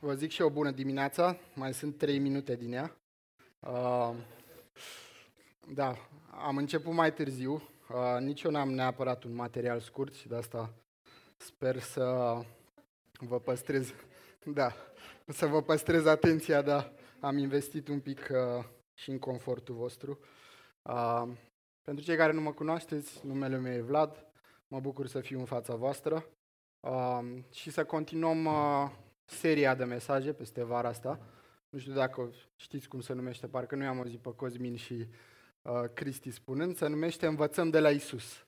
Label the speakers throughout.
Speaker 1: Vă zic și o bună dimineața, mai sunt trei minute din ea. Uh, da, am început mai târziu, uh, nici eu n-am neapărat un material scurt și de asta sper să vă păstrez, da, să vă păstrez atenția, da, am investit un pic uh, și în confortul vostru. Uh, pentru cei care nu mă cunoașteți, numele meu e Vlad, mă bucur să fiu în fața voastră. Uh, și să continuăm uh, seria de mesaje peste vara asta. Nu știu dacă știți cum se numește, parcă nu i-am auzit pe Cosmin și uh, Cristi spunând, se numește Învățăm de la Isus.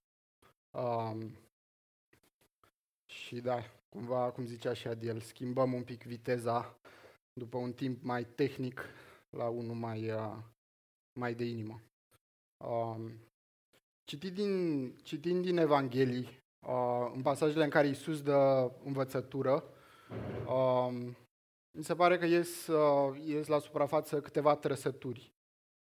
Speaker 1: Um, și da, cumva, cum zicea și Adiel, schimbăm un pic viteza după un timp mai tehnic la unul mai, uh, mai de inimă. Um, citit din, citind din Evanghelii, uh, în pasajele în care Isus dă învățătură, Um, mi se pare că ies, uh, ies la suprafață câteva trăsături.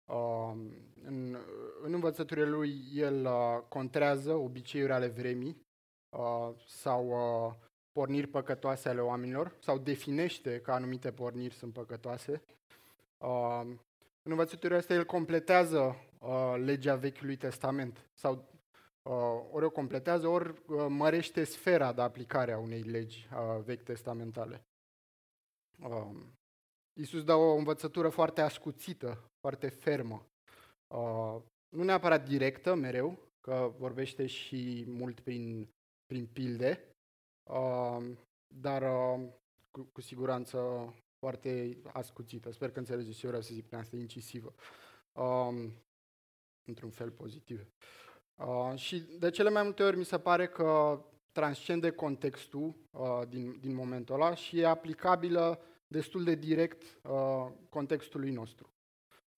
Speaker 1: Um, în, în învățăturile lui, el uh, contrează obiceiuri ale vremii uh, sau uh, porniri păcătoase ale oamenilor sau definește că anumite porniri sunt păcătoase. Uh, în învățăturile astea, el completează uh, legea Vechiului Testament sau Uh, ori o completează, ori uh, mărește sfera de aplicare a unei legi uh, vechi testamentale. Iisus dă o învățătură foarte ascuțită, foarte fermă. Nu neapărat directă, mereu, că vorbește și mult prin, prin pilde, dar cu, cu siguranță foarte ascuțită. Sper că înțelegeți ce vreau să zic prin asta, incisivă. Într-un fel pozitiv. Uh, și de cele mai multe ori mi se pare că transcende contextul uh, din, din momentul ăla și e aplicabilă destul de direct uh, contextului nostru.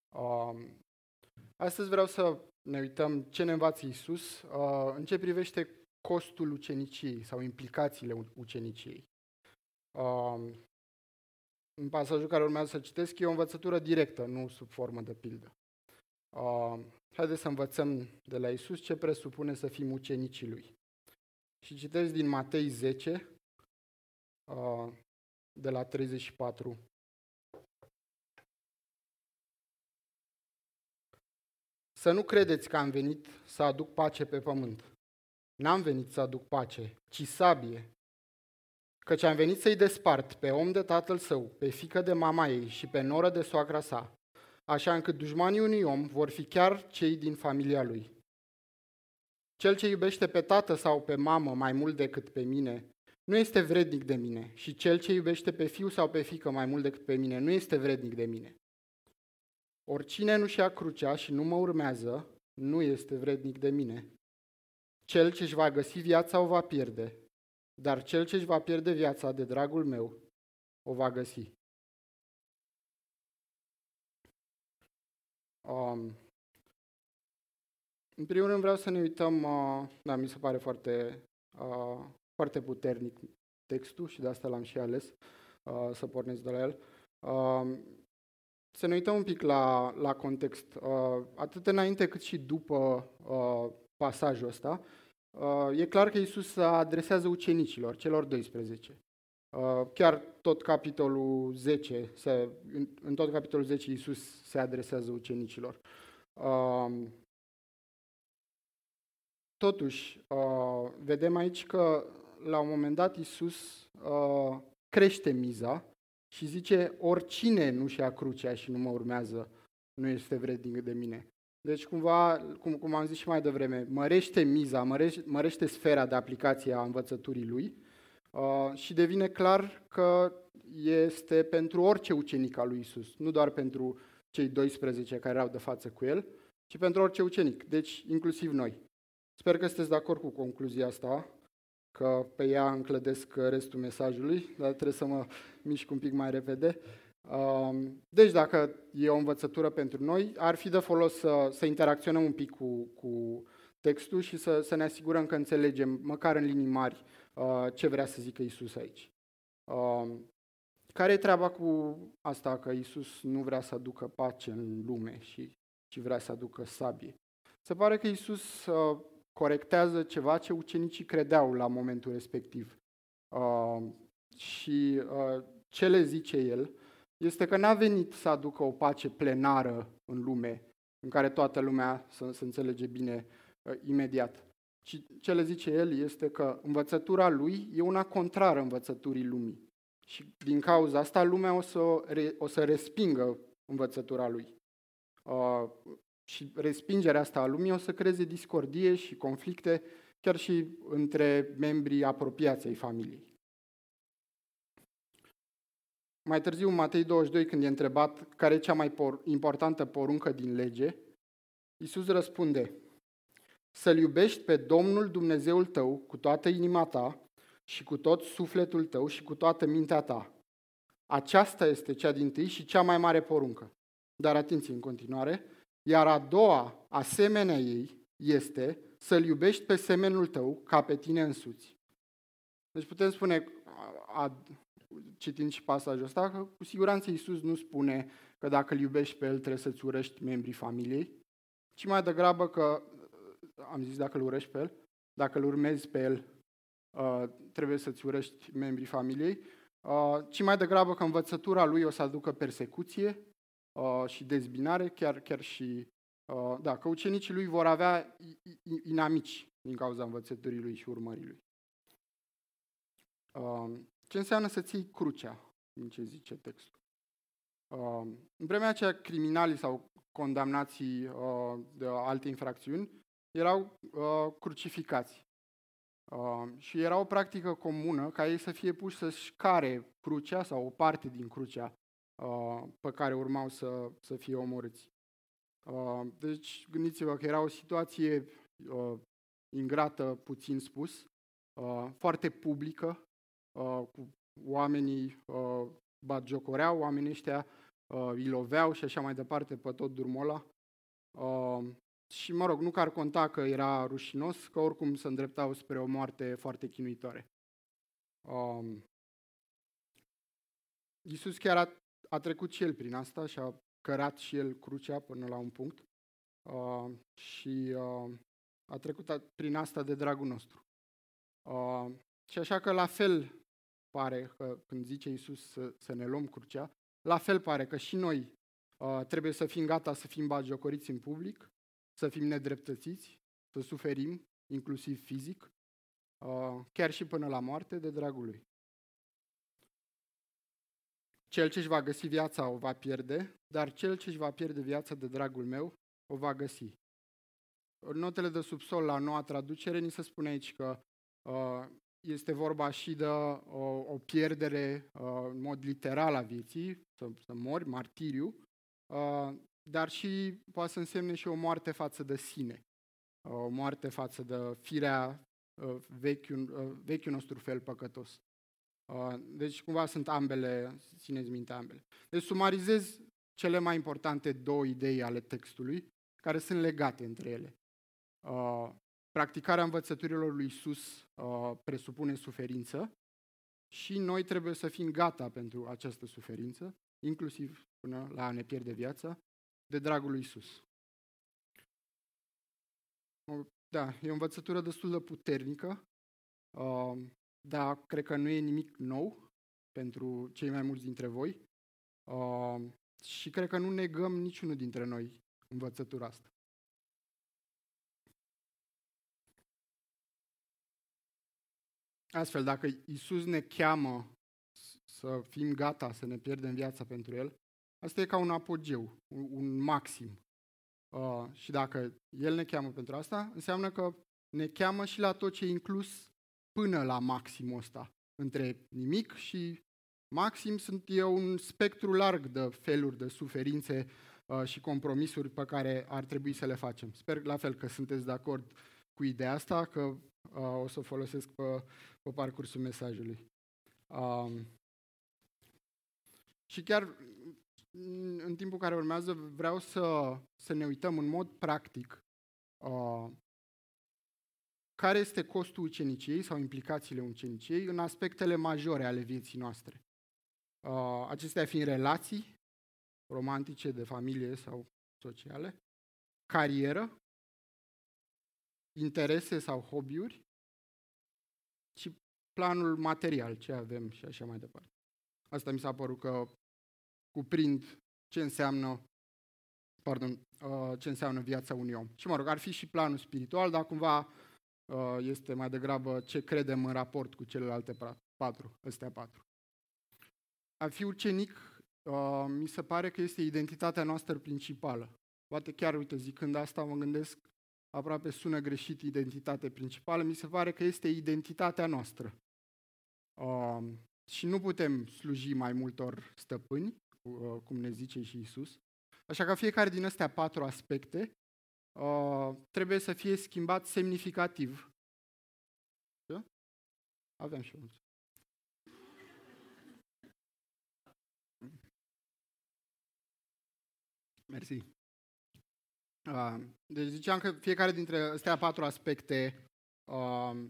Speaker 1: Uh, astăzi vreau să ne uităm ce ne învață Isus uh, în ce privește costul uceniciei sau implicațiile uceniciei. Uh, în pasajul care urmează să citesc e o învățătură directă, nu sub formă de pildă. Uh, haideți să învățăm de la Isus ce presupune să fim ucenicii Lui. Și citesc din Matei 10, uh, de la 34. Să nu credeți că am venit să aduc pace pe pământ. N-am venit să aduc pace, ci sabie. Căci am venit să-i despart pe om de tatăl său, pe fică de mama ei și pe noră de soacra sa, așa încât dușmanii unui om vor fi chiar cei din familia lui. Cel ce iubește pe tată sau pe mamă mai mult decât pe mine, nu este vrednic de mine și cel ce iubește pe fiu sau pe fică mai mult decât pe mine, nu este vrednic de mine. Oricine nu-și ia crucea și nu mă urmează, nu este vrednic de mine. Cel ce își va găsi viața o va pierde, dar cel ce își va pierde viața de dragul meu o va găsi. Um, în primul rând vreau să ne uităm, uh, da, mi se pare foarte, uh, foarte puternic textul și de asta l-am și ales uh, să pornesc de la el. Uh, să ne uităm un pic la, la context. Uh, atât înainte cât și după uh, pasajul ăsta, uh, e clar că Isus se adresează ucenicilor, celor 12. Uh, chiar tot capitolul 10, se, în tot capitolul 10 Iisus se adresează ucenicilor. Um, totuși, uh, vedem aici că la un moment dat Iisus uh, crește miza și zice, oricine nu-și ia crucea și nu mă urmează, nu este vrednic de mine. Deci, cumva, cum, cum am zis și mai devreme, mărește miza, mărește, mărește sfera de aplicație a învățăturii lui Uh, și devine clar că este pentru orice ucenic al lui Isus, nu doar pentru cei 12 care erau de față cu el, ci pentru orice ucenic, deci inclusiv noi. Sper că sunteți de acord cu concluzia asta, că pe ea înclădesc restul mesajului, dar trebuie să mă mișc un pic mai repede. Um, deci dacă e o învățătură pentru noi, ar fi de folos să, să interacționăm un pic cu, cu textul și să, să ne asigurăm că înțelegem, măcar în linii mari, Uh, ce vrea să zică Isus aici. Uh, care e treaba cu asta că Isus nu vrea să aducă pace în lume și ci vrea să aducă sabie? Se pare că Isus uh, corectează ceva ce ucenicii credeau la momentul respectiv. Și ce le zice el este că n-a venit să aducă o pace plenară în lume, în care toată lumea să, să înțelege bine uh, imediat. Și ce le zice el este că învățătura lui e una contrară învățăturii lumii. Și din cauza asta lumea o să, o să respingă învățătura lui. Uh, și respingerea asta a lumii o să creeze discordie și conflicte chiar și între membrii apropiați ai familiei. Mai târziu, în Matei 22, când e întrebat care e cea mai por- importantă poruncă din lege, Iisus răspunde, să-L iubești pe Domnul Dumnezeul tău cu toată inima ta și cu tot sufletul tău și cu toată mintea ta. Aceasta este cea din tâi și cea mai mare poruncă. Dar atenție în continuare, iar a doua, asemenea ei, este să-L iubești pe semenul tău ca pe tine însuți. Deci putem spune, a, citind și pasajul ăsta, că cu siguranță Iisus nu spune că dacă îl iubești pe El trebuie să-ți urăști membrii familiei, ci mai degrabă că, am zis dacă îl urăști pe El, dacă îl urmezi pe El, uh, trebuie să-ți urăști membrii familiei, uh, ci mai degrabă că învățătura Lui o să aducă persecuție uh, și dezbinare, chiar, chiar și Uh, da, că ucenicii lui vor avea inamici din cauza învățăturii lui și urmării lui. Uh, ce înseamnă să ții crucea, din ce zice textul? Uh, în vremea aceea, criminalii sau condamnații de alte infracțiuni erau crucificați. Și era o practică comună ca ei să fie puși să-și care crucea sau o parte din crucea pe care urmau să, să fie omorâți. Uh, deci gândiți-vă că era o situație uh, ingrată, puțin spus, uh, foarte publică, cu oamenii batjocoreau, oamenii ăștia îi loveau și așa mai departe pe tot drumul ăla. Și mă rog, nu că ar conta că era rușinos, că oricum se îndreptau spre o moarte foarte chinuitoare. Iisus chiar a, a trecut și el prin asta și a cărat și el crucea până la un punct uh, și uh, a trecut prin asta de dragul nostru. Uh, și așa că la fel pare că când zice Iisus să, să ne luăm crucea, la fel pare că și noi uh, trebuie să fim gata să fim bagiocoriți în public, să fim nedreptățiți, să suferim, inclusiv fizic, uh, chiar și până la moarte, de dragul lui. Cel ce își va găsi viața o va pierde, dar cel ce își va pierde viața de dragul meu o va găsi. În notele de subsol la noua traducere ni se spune aici că uh, este vorba și de o, o pierdere uh, în mod literal a vieții, să, să mori, martiriu, uh, dar și poate să însemne și o moarte față de sine, uh, o moarte față de firea uh, vechiul, uh, vechiul nostru fel păcătos. Uh, deci cumva sunt ambele, țineți minte ambele. Deci sumarizez cele mai importante două idei ale textului, care sunt legate între ele. Uh, practicarea învățăturilor lui Isus uh, presupune suferință și noi trebuie să fim gata pentru această suferință, inclusiv până la a ne pierde viața, de dragul lui Isus. Da, e o învățătură destul de puternică dar cred că nu e nimic nou pentru cei mai mulți dintre voi uh, și cred că nu negăm niciunul dintre noi învățătura asta. Astfel, dacă Isus ne cheamă să fim gata să ne pierdem viața pentru El, asta e ca un apogeu, un, un maxim. Uh, și dacă El ne cheamă pentru asta, înseamnă că ne cheamă și la tot ce e inclus până la maximul ăsta. Între nimic și maxim sunt e un spectru larg de feluri de suferințe uh, și compromisuri pe care ar trebui să le facem. Sper la fel că sunteți de acord cu ideea asta, că uh, o să o folosesc pe, pe parcursul mesajului. Um, și chiar în timpul care urmează vreau să, să ne uităm în mod practic uh, care este costul uceniciei sau implicațiile uceniciei în aspectele majore ale vieții noastre. Uh, acestea fiind relații romantice, de familie sau sociale, carieră, interese sau hobby-uri și planul material, ce avem și așa mai departe. asta mi s-a părut că cuprind ce înseamnă pardon, uh, ce înseamnă viața unui om. Și mă rog, ar fi și planul spiritual, dar cumva uh, este mai degrabă ce credem în raport cu celelalte patru, astea patru. A fi ucenic uh, mi se pare că este identitatea noastră principală. Poate chiar, uite, zicând asta, mă gândesc, aproape sună greșit identitate principală, mi se pare că este identitatea noastră. Uh, și nu putem sluji mai multor stăpâni, uh, cum ne zice și Isus. Așa că fiecare din astea patru aspecte uh, trebuie să fie schimbat semnificativ. Da? Avem și unul. Mersi. Uh, deci ziceam că fiecare dintre astea patru aspecte uh,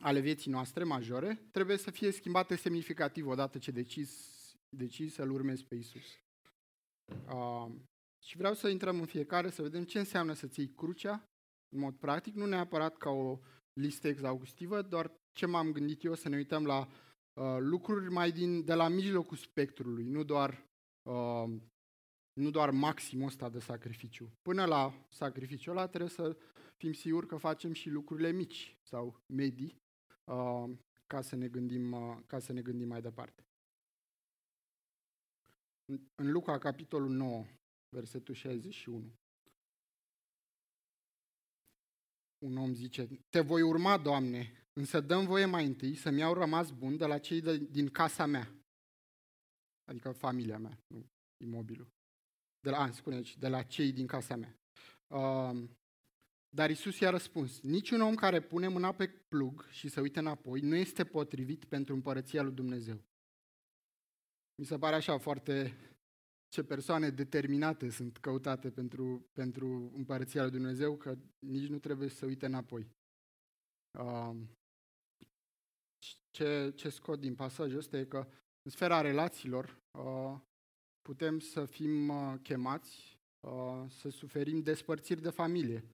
Speaker 1: ale vieții noastre majore trebuie să fie schimbate semnificativ odată ce decizi, decizi să-L urmezi pe Isus. Uh, și vreau să intrăm în fiecare să vedem ce înseamnă să-ți iei crucea în mod practic, nu neapărat ca o listă exhaustivă, doar ce m-am gândit eu să ne uităm la uh, lucruri mai din, de la mijlocul spectrului, nu doar, uh, nu doar maximul ăsta de sacrificiu. Până la sacrificiul ăla trebuie să fim siguri că facem și lucrurile mici sau medii uh, ca, să ne gândim, uh, ca să ne gândim mai departe. În Luca, capitolul 9, versetul 61. Un om zice, te voi urma, Doamne, însă dăm voie mai întâi să-mi iau rămas bun de la cei de, din casa mea. Adică familia mea, nu imobilul. De la, spune aici, de la cei din casa mea. Uh, dar Isus i-a răspuns, niciun om care pune mâna pe plug și se uită înapoi nu este potrivit pentru împărăția lui Dumnezeu. Mi se pare așa foarte ce persoane determinate sunt căutate pentru, pentru împărăția lui Dumnezeu, că nici nu trebuie să uite înapoi. Uh, ce, ce scot din pasajul ăsta e că în sfera relațiilor uh, putem să fim uh, chemați uh, să suferim despărțiri de familie,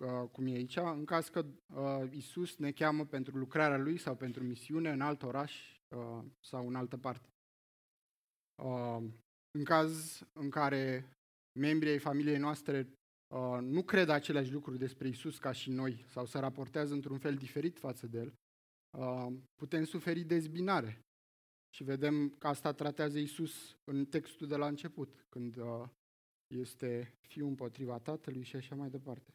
Speaker 1: uh, cum e aici, în caz că uh, Isus ne cheamă pentru lucrarea Lui sau pentru misiune în alt oraș uh, sau în altă parte. Uh, în caz în care membrii ai familiei noastre uh, nu cred aceleași lucruri despre Isus ca și noi sau se raportează într-un fel diferit față de El, uh, putem suferi dezbinare. Și vedem că asta tratează Isus în textul de la început, când uh, este fiul împotriva tatălui și așa mai departe.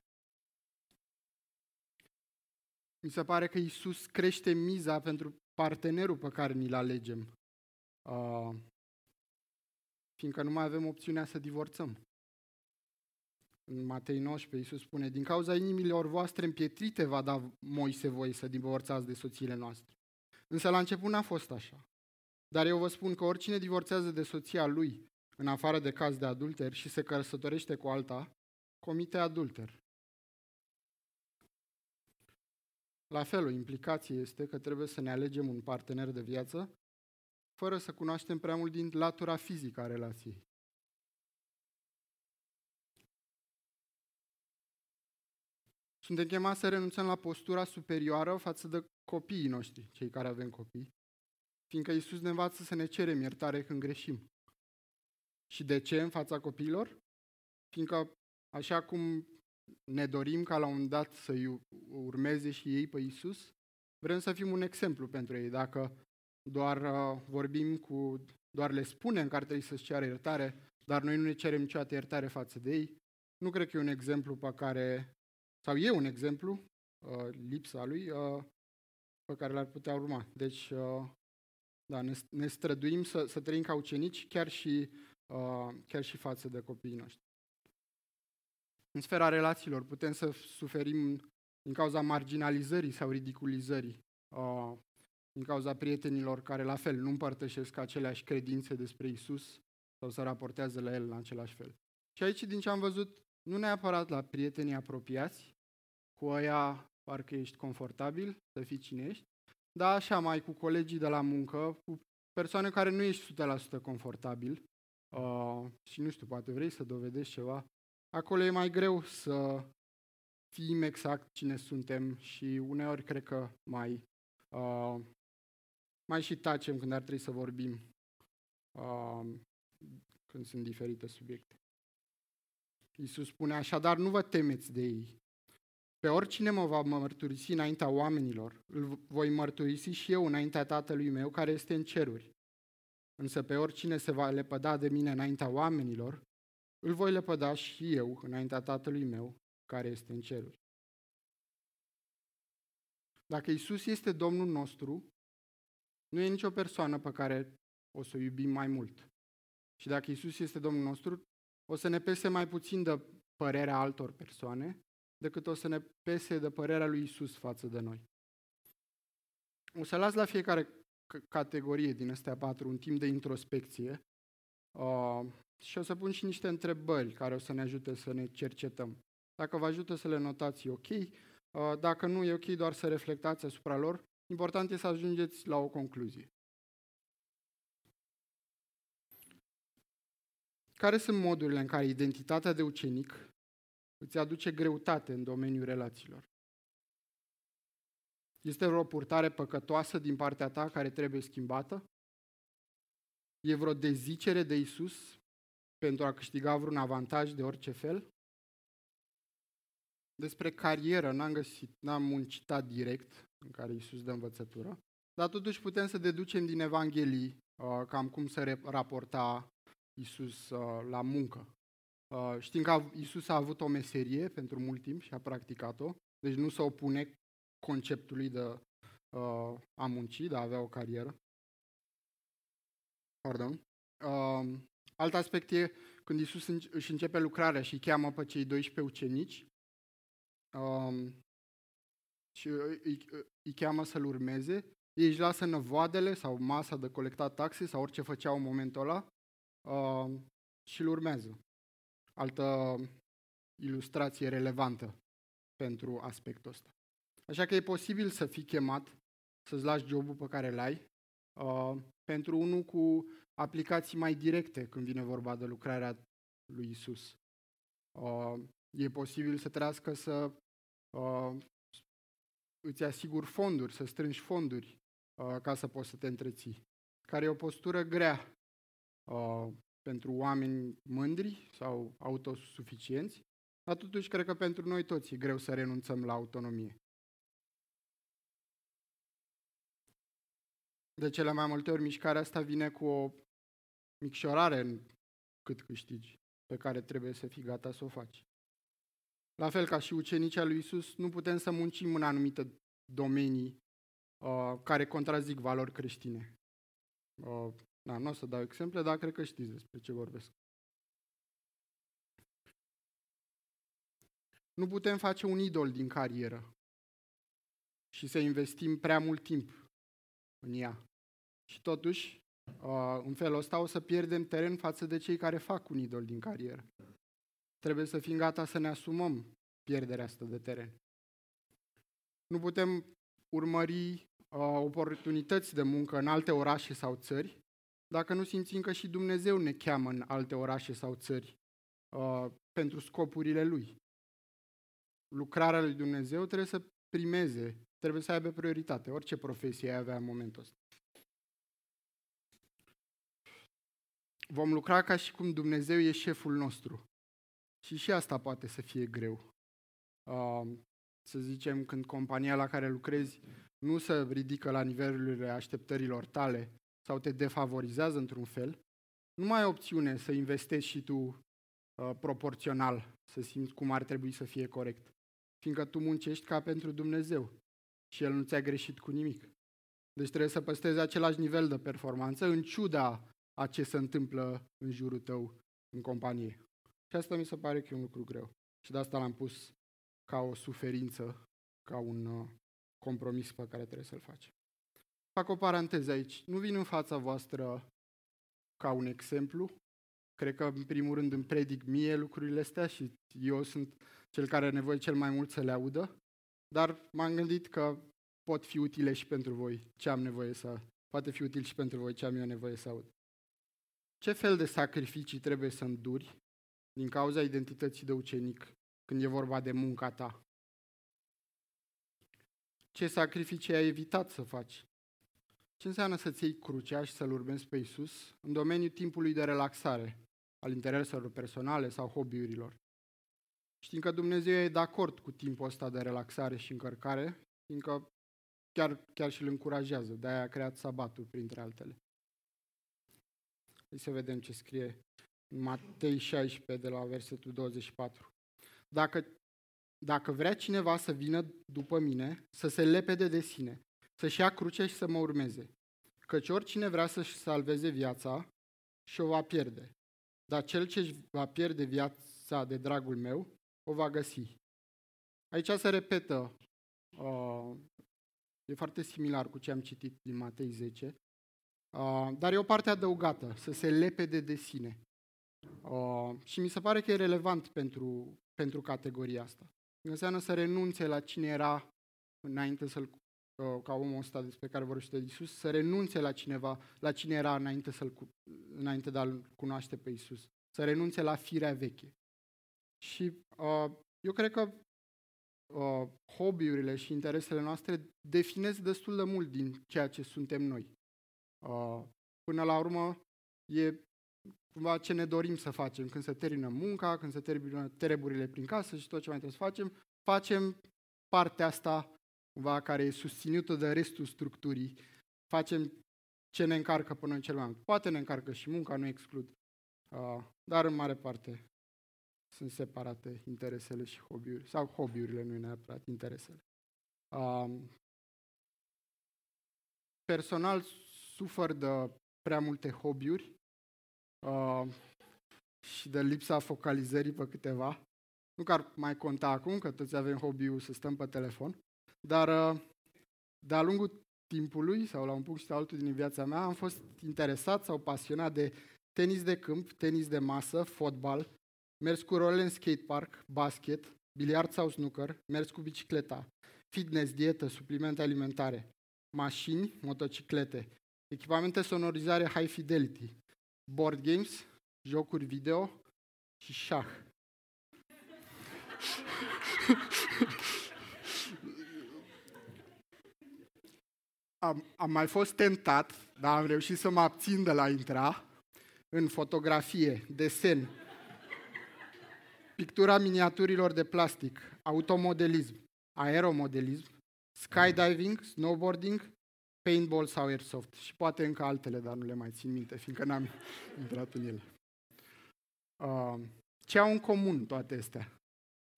Speaker 1: Mi se pare că Isus crește miza pentru partenerul pe care ni-l alegem. Uh, fiindcă nu mai avem opțiunea să divorțăm. În Matei 19, Iisus spune, din cauza inimilor voastre împietrite va da Moise voi să divorțați de soțiile noastre. Însă la început n-a fost așa. Dar eu vă spun că oricine divorțează de soția lui, în afară de caz de adulter, și se căsătorește cu alta, comite adulter. La fel, o implicație este că trebuie să ne alegem un partener de viață fără să cunoaștem prea mult din latura fizică a relației. Suntem chemați să renunțăm la postura superioară față de copiii noștri, cei care avem copii, fiindcă Iisus ne învață să ne cerem iertare când greșim. Și de ce în fața copiilor? Fiindcă așa cum ne dorim ca la un dat să urmeze și ei pe Iisus, vrem să fim un exemplu pentru ei. Dacă doar uh, vorbim cu, doar le spunem că ar trebui să-și ceară iertare, dar noi nu ne cerem niciodată iertare față de ei. Nu cred că e un exemplu pe care, sau e un exemplu, uh, lipsa lui, uh, pe care l-ar putea urma. Deci, uh, da, ne, ne străduim să, să trăim ca ucenici, chiar și, uh, chiar și față de copiii noștri. În sfera relațiilor putem să suferim din cauza marginalizării sau ridiculizării. Uh, din cauza prietenilor care la fel nu împărtășesc aceleași credințe despre Isus sau se raportează la El în același fel. Și aici, din ce am văzut, nu neapărat la prietenii apropiați, cu aia parcă ești confortabil să fii cine ești, dar așa mai cu colegii de la muncă, cu persoane care nu ești 100% confortabil uh, și nu știu, poate vrei să dovedești ceva, acolo e mai greu să fim exact cine suntem și uneori cred că mai uh, mai și tacem când ar trebui să vorbim uh, când sunt diferite subiecte. Iisus spune așadar, nu vă temeți de ei. Pe oricine mă va mărturisi înaintea oamenilor, îl voi mărturisi și eu înaintea Tatălui meu care este în ceruri. Însă pe oricine se va lepăda de mine înaintea oamenilor, îl voi lepăda și eu înaintea Tatălui meu care este în ceruri. Dacă Isus este Domnul nostru, nu e nicio persoană pe care o să o iubim mai mult. Și dacă Isus este Domnul nostru, o să ne pese mai puțin de părerea altor persoane decât o să ne pese de părerea lui Isus față de noi. O să las la fiecare categorie din astea patru un timp de introspecție uh, și o să pun și niște întrebări care o să ne ajute să ne cercetăm. Dacă vă ajută să le notați, e ok. Uh, dacă nu, e ok doar să reflectați asupra lor. Important e să ajungeți la o concluzie. Care sunt modurile în care identitatea de ucenic îți aduce greutate în domeniul relațiilor? Este vreo purtare păcătoasă din partea ta care trebuie schimbată? E vreo dezicere de Isus pentru a câștiga vreun avantaj de orice fel? Despre carieră n-am găsit, n-am muncitat direct în care Isus dă învățătură, dar totuși putem să deducem din Evanghelii uh, cam cum se raporta Isus uh, la muncă. Uh, știm că Isus a avut o meserie pentru mult timp și a practicat-o, deci nu se opune conceptului de uh, a munci, de a avea o carieră. Pardon. Uh, alt aspect e când Isus își începe lucrarea și îi cheamă pe cei 12 ucenici uh, și îi, îi, îi cheamă să-l urmeze, ei își lasă năvoadele sau masa de colectat taxe sau orice făceau în momentul ăla uh, și îl urmează. Altă ilustrație relevantă pentru aspectul ăsta. Așa că e posibil să fii chemat să-ți lași jobul pe care l-ai uh, pentru unul cu aplicații mai directe când vine vorba de lucrarea lui Isus. Uh, e posibil să trească să uh, îți asiguri fonduri, să strângi fonduri uh, ca să poți să te întreții. Care e o postură grea uh, pentru oameni mândri sau autosuficienți, dar totuși cred că pentru noi toți e greu să renunțăm la autonomie. De cele mai multe ori mișcarea asta vine cu o micșorare în cât câștigi, pe care trebuie să fii gata să o faci. La fel ca și ucenicii lui Isus, nu putem să muncim în anumite domenii uh, care contrazic valori creștine. Uh, da, nu o să dau exemple, dar cred că știți despre ce vorbesc. Nu putem face un idol din carieră și să investim prea mult timp în ea. Și totuși, uh, în felul ăsta o să pierdem teren față de cei care fac un idol din carieră. Trebuie să fim gata să ne asumăm pierderea asta de teren. Nu putem urmări uh, oportunități de muncă în alte orașe sau țări dacă nu simțim că și Dumnezeu ne cheamă în alte orașe sau țări uh, pentru scopurile Lui. Lucrarea lui Dumnezeu trebuie să primeze, trebuie să aibă prioritate, orice profesie ai avea în momentul ăsta. Vom lucra ca și cum Dumnezeu e șeful nostru. Și și asta poate să fie greu. Uh, să zicem, când compania la care lucrezi nu se ridică la nivelurile așteptărilor tale sau te defavorizează într-un fel, nu mai ai opțiune să investești și tu uh, proporțional, să simți cum ar trebui să fie corect. Fiindcă tu muncești ca pentru Dumnezeu și El nu ți-a greșit cu nimic. Deci trebuie să păstrezi același nivel de performanță în ciuda a ce se întâmplă în jurul tău în companie. Și asta mi se pare că e un lucru greu. Și de asta l-am pus ca o suferință, ca un uh, compromis pe care trebuie să-l facem. Fac o paranteză aici. Nu vin în fața voastră ca un exemplu. Cred că, în primul rând, îmi predic mie lucrurile astea și eu sunt cel care are nevoie cel mai mult să le audă. Dar m-am gândit că pot fi utile și pentru voi ce am nevoie să... Poate fi util și pentru voi ce am eu nevoie să aud. Ce fel de sacrificii trebuie să înduri din cauza identității de ucenic când e vorba de munca ta? Ce sacrificii ai evitat să faci Ce înseamnă să-ți iei crucea și să-L urmezi pe Isus în domeniul timpului de relaxare, al intereselor personale sau hobby-urilor? Știm că Dumnezeu e de acord cu timpul ăsta de relaxare și încărcare, fiindcă chiar, chiar și îl încurajează. De-aia a creat sabatul, printre altele. Hai să vedem ce scrie în Matei 16, de la versetul 24. Dacă, dacă vrea cineva să vină după mine, să se lepede de sine, să-și ia cruce și să mă urmeze. Căci oricine vrea să-și salveze viața și o va pierde. Dar cel ce își va pierde viața de dragul meu, o va găsi. Aici se repetă, uh, e foarte similar cu ce am citit din Matei 10, uh, dar e o parte adăugată, să se lepede de sine. Uh, și mi se pare că e relevant pentru, pentru categoria asta. Înseamnă să renunțe la cine era înainte să-l uh, ca omul ăsta despre care vorbește Isus, să renunțe la cineva, la cine era înainte, să-l, înainte de a-L cunoaște pe Isus. Să renunțe la firea veche. Și uh, eu cred că uh, hobby-urile și interesele noastre definesc destul de mult din ceea ce suntem noi. Uh, până la urmă, e cumva ce ne dorim să facem. Când se termină munca, când se termină treburile prin casă și tot ce mai trebuie să facem, facem partea asta cumva care e susținută de restul structurii. Facem ce ne încarcă pe noi cel mai mult. Poate ne încarcă și munca, nu exclud. Uh, dar în mare parte sunt separate interesele și hobby-uri, sau hobby-urile, nu neapărat interesele. Uh, personal sufer de prea multe hobby-uri uh, și de lipsa focalizării pe câteva. Nu că ar mai conta acum, că toți avem hobby-ul să stăm pe telefon, dar uh, de-a lungul timpului, sau la un punct și altul din viața mea, am fost interesat sau pasionat de tenis de câmp, tenis de masă, fotbal, mers cu role în skatepark, basket, biliard sau snooker, mers cu bicicleta, fitness, dietă, suplimente alimentare, mașini, motociclete, echipamente sonorizare high fidelity, board games, jocuri video și șah. am, am mai fost tentat, dar am reușit să mă abțin de la intra în fotografie, desen, pictura miniaturilor de plastic, automodelism, aeromodelism, skydiving, snowboarding, paintball sau airsoft și poate încă altele, dar nu le mai țin minte, fiindcă n-am intrat în ele. Uh, ce au în comun toate astea?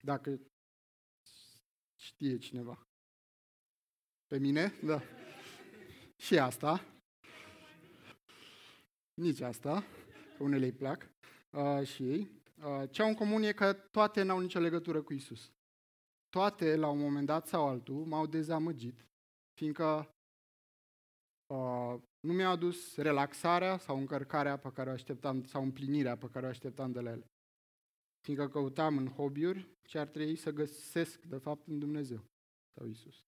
Speaker 1: Dacă știe cineva. Pe mine? Da. Și asta. Nici asta, că unele îi plac uh, și ei. Uh, ce au în comun e că toate n-au nicio legătură cu Isus. Toate, la un moment dat sau altul, m-au dezamăgit, fiindcă uh, nu mi-au adus relaxarea sau încărcarea pe care o așteptam, sau împlinirea pe care o așteptam de la ele. Fiindcă căutam în hobby-uri ce ar trebui să găsesc, de fapt, în Dumnezeu sau Isus.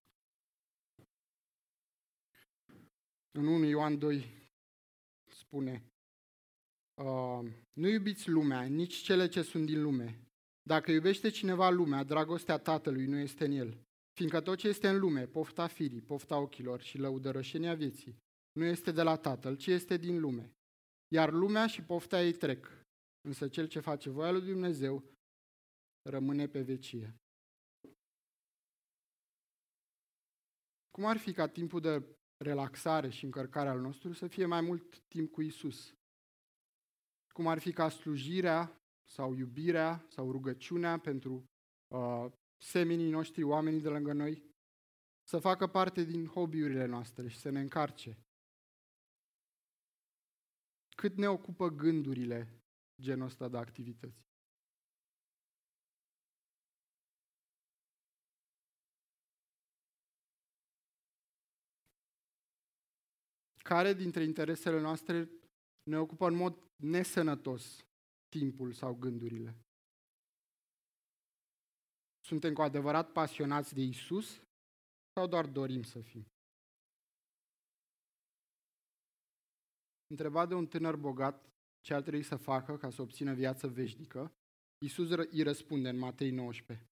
Speaker 1: În 1 Ioan 2 spune, uh, nu iubiți lumea, nici cele ce sunt din lume. Dacă iubește cineva lumea, dragostea Tatălui nu este în el. Fiindcă tot ce este în lume, pofta firii, pofta ochilor și lăudărășenia vieții, nu este de la Tatăl, ci este din lume. Iar lumea și pofta ei trec, însă cel ce face voia lui Dumnezeu rămâne pe vecie. Cum ar fi ca timpul de relaxare și încărcare al nostru să fie mai mult timp cu Isus? Cum ar fi ca slujirea sau iubirea sau rugăciunea pentru uh, seminii noștri, oamenii de lângă noi, să facă parte din hobby-urile noastre și să ne încarce. Cât ne ocupă gândurile genul ăsta de activități? Care dintre interesele noastre ne ocupă în mod nesănătos timpul sau gândurile? Suntem cu adevărat pasionați de Isus sau doar dorim să fim? Întrebat de un tânăr bogat ce ar trebui să facă ca să obțină viață veșnică, Isus îi răspunde în Matei 19.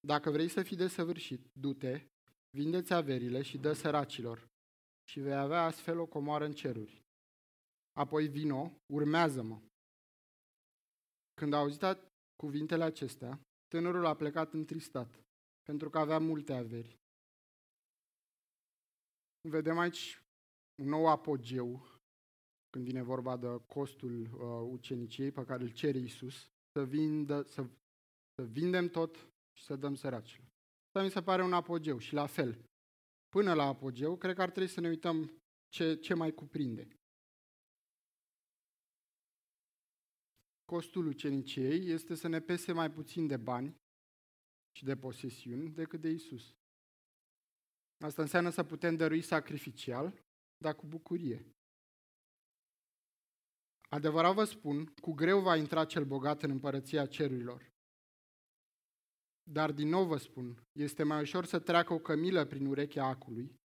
Speaker 1: Dacă vrei să fii desăvârșit, du-te, vindeți averile și dă săracilor. și vei avea astfel o comoară în ceruri. Apoi vino, urmează-mă. Când a auzit cuvintele acestea, tânărul a plecat întristat, pentru că avea multe averi. Vedem aici un nou apogeu când vine vorba de costul uh, uceniciei pe care îl cere Isus, să, vindă, să, să vindem tot și să dăm săracilor. Asta mi se pare un apogeu și la fel, până la apogeu, cred că ar trebui să ne uităm ce, ce mai cuprinde. Costul uceniciei este să ne pese mai puțin de bani și de posesiuni decât de Isus. Asta înseamnă să putem dărui sacrificial, dar cu bucurie. Adevărat vă spun, cu greu va intra cel bogat în împărăția cerurilor. Dar din nou vă spun, este mai ușor să treacă o cămilă prin urechea acului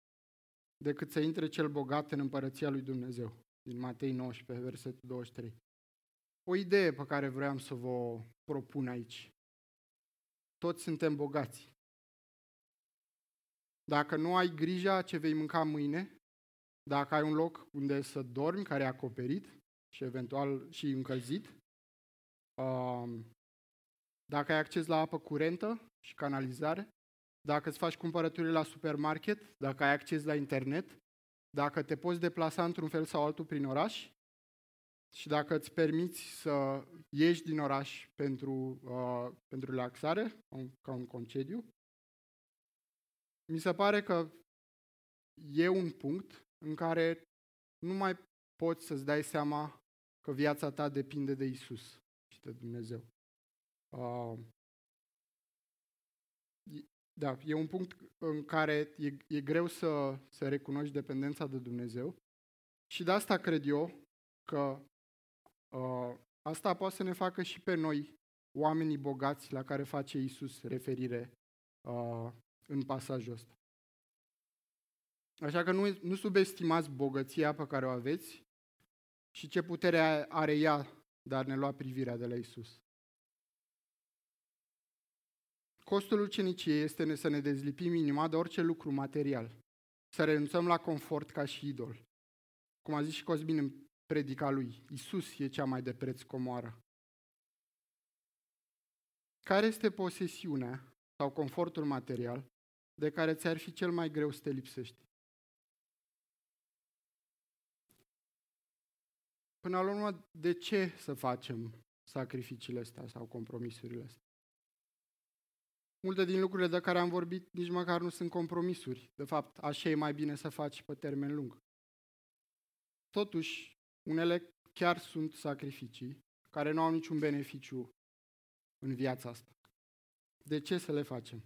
Speaker 1: decât să intre cel bogat în împărăția lui Dumnezeu. Din Matei 19, versetul 23. O idee pe care vreau să vă propun aici. Toți suntem bogați. Dacă nu ai grija ce vei mânca mâine, dacă ai un loc unde să dormi, care e acoperit și eventual și încălzit, um, dacă ai acces la apă curentă și canalizare, dacă îți faci cumpărături la supermarket, dacă ai acces la internet, dacă te poți deplasa într-un fel sau altul prin oraș și dacă îți permiți să ieși din oraș pentru, uh, pentru relaxare, ca un concediu, mi se pare că e un punct în care nu mai poți să-ți dai seama că viața ta depinde de Isus și de Dumnezeu. Uh, da, e un punct în care e, e greu să, să recunoști dependența de Dumnezeu și de asta cred eu că uh, asta poate să ne facă și pe noi oamenii bogați la care face Isus referire uh, în pasajul ăsta. Așa că nu, nu subestimați bogăția pe care o aveți și ce putere are ea de a ne lua privirea de la Isus. Costul uceniciei este să ne dezlipim inima de orice lucru material, să renunțăm la confort ca și idol. Cum a zis și Cosmin în predica lui, Isus e cea mai de preț comoară. Care este posesiunea sau confortul material de care ți-ar fi cel mai greu să te lipsești? Până la urmă, de ce să facem sacrificiile astea sau compromisurile astea? Multe din lucrurile de care am vorbit nici măcar nu sunt compromisuri. De fapt, așa e mai bine să faci pe termen lung. Totuși, unele chiar sunt sacrificii care nu au niciun beneficiu în viața asta. De ce să le facem?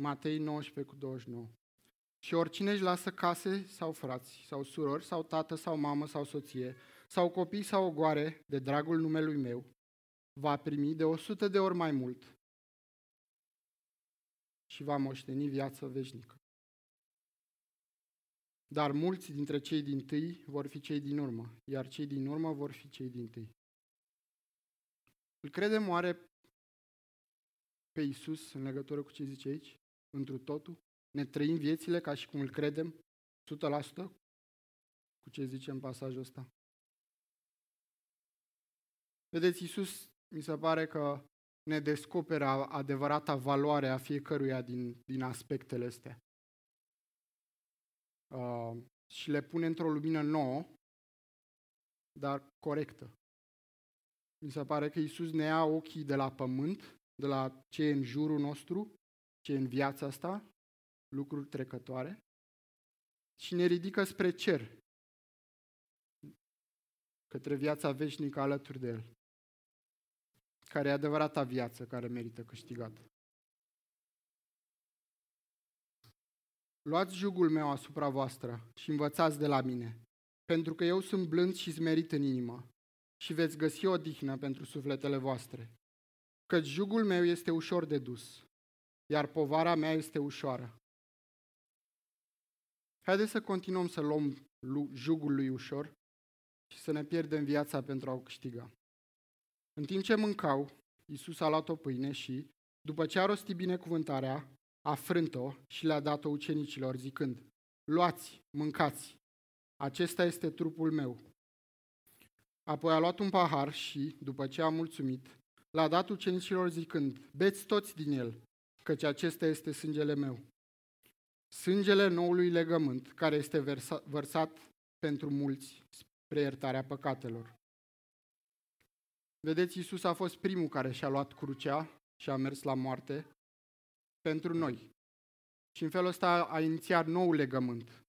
Speaker 1: Matei 19 cu 29. Și oricine își lasă case sau frați, sau surori, sau tată, sau mamă, sau soție, sau copii sau ogoare, de dragul numelui meu, va primi de o sută de ori mai mult și va moșteni viață veșnică. Dar mulți dintre cei din tâi vor fi cei din urmă, iar cei din urmă vor fi cei din tâi. Îl credem oare pe Isus în legătură cu ce zice aici? Întru totul? Ne trăim viețile ca și cum îl credem 100% cu ce zice în pasajul ăsta? Vedeți, Iisus mi se pare că ne descoperă adevărata valoare a fiecăruia din, din aspectele astea. Uh, și le pune într-o lumină nouă, dar corectă. Mi se pare că Iisus ne ia ochii de la pământ, de la ce e în jurul nostru, ce e în viața asta, lucruri trecătoare, și ne ridică spre cer, către viața veșnică alături de El care e adevărata viață care merită câștigată. Luați jugul meu asupra voastră și învățați de la mine, pentru că eu sunt blând și smerit în inimă și veți găsi o dihnă pentru sufletele voastre. Căci jugul meu este ușor de dus, iar povara mea este ușoară. Haideți să continuăm să luăm jugul lui ușor și să ne pierdem viața pentru a o câștiga. În timp ce mâncau, Iisus a luat o pâine și, după ce a rostit binecuvântarea, a frânt-o și le-a dat-o ucenicilor, zicând, luați, mâncați, acesta este trupul meu. Apoi a luat un pahar și, după ce a mulțumit, l-a dat ucenicilor zicând, beți toți din el, căci acesta este sângele meu. Sângele noului legământ, care este versa, vărsat pentru mulți spre iertarea păcatelor. Vedeți, Iisus a fost primul care și-a luat crucea și a mers la moarte pentru noi. Și în felul ăsta a inițiat nou legământ,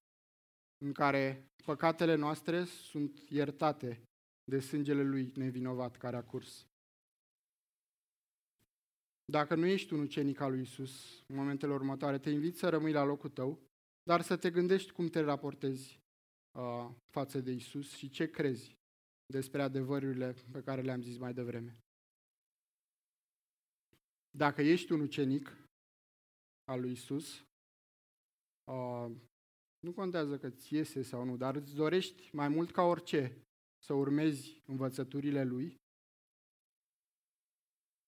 Speaker 1: în care păcatele noastre sunt iertate de sângele lui nevinovat care a curs. Dacă nu ești un ucenic al lui Isus în momentele următoare, te invit să rămâi la locul tău, dar să te gândești cum te raportezi uh, față de Isus și ce crezi despre adevărurile pe care le-am zis mai devreme. Dacă ești un ucenic al lui Isus, uh, nu contează că ți iese sau nu, dar îți dorești mai mult ca orice să urmezi învățăturile lui,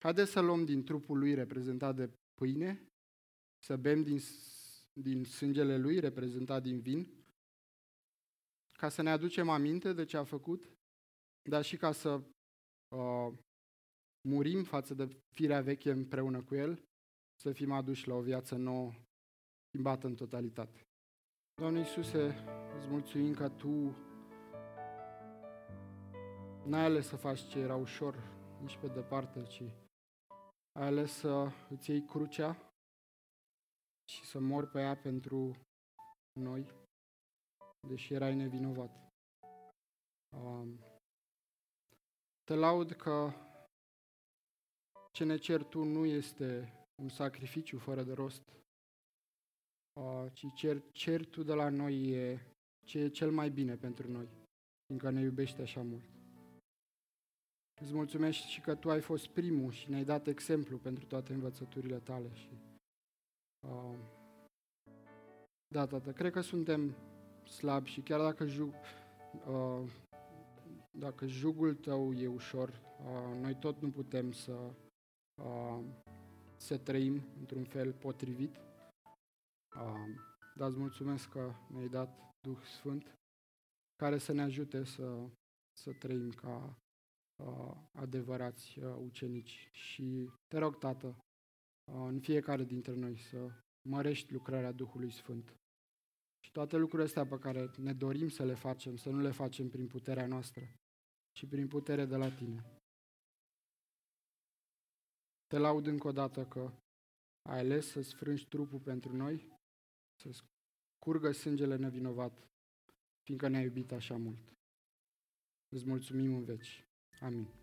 Speaker 1: haideți să luăm din trupul lui reprezentat de pâine, să bem din, din sângele lui reprezentat din vin, ca să ne aducem aminte de ce a făcut, dar și ca să uh, murim față de firea veche împreună cu el, să fim aduși la o viață nouă, schimbată în totalitate. Doamne Iisuse, îți mulțumim că Tu N-ai ales să faci ce era ușor, nici pe departe, ci ai ales să îți iei crucea și să mor pe ea pentru noi, deși erai nevinovat. Um, te laud că ce ne cer tu nu este un sacrificiu fără de rost, uh, ci cer, cer tu de la noi e ce e cel mai bine pentru noi, fiindcă ne iubești așa mult. Îți mulțumesc și că Tu ai fost primul și ne-ai dat exemplu pentru toate învățăturile Tale. Și, uh, da, tată, cred că suntem slabi și chiar dacă, jug, uh, dacă jugul Tău e ușor, uh, noi tot nu putem să, uh, să trăim într-un fel potrivit. Uh, dar îți mulțumesc că ne-ai dat Duh Sfânt care să ne ajute să, să trăim ca uh, adevărați uh, ucenici. Și te rog, Tată, uh, în fiecare dintre noi să mărești lucrarea Duhului Sfânt. Și toate lucrurile astea pe care ne dorim să le facem, să nu le facem prin puterea noastră, ci prin putere de la Tine. Te laud încă o dată că ai ales să-ți frângi trupul pentru noi, să-ți curgă sângele nevinovat, fiindcă ne-ai iubit așa mult. Îți mulțumim în veci. Amém.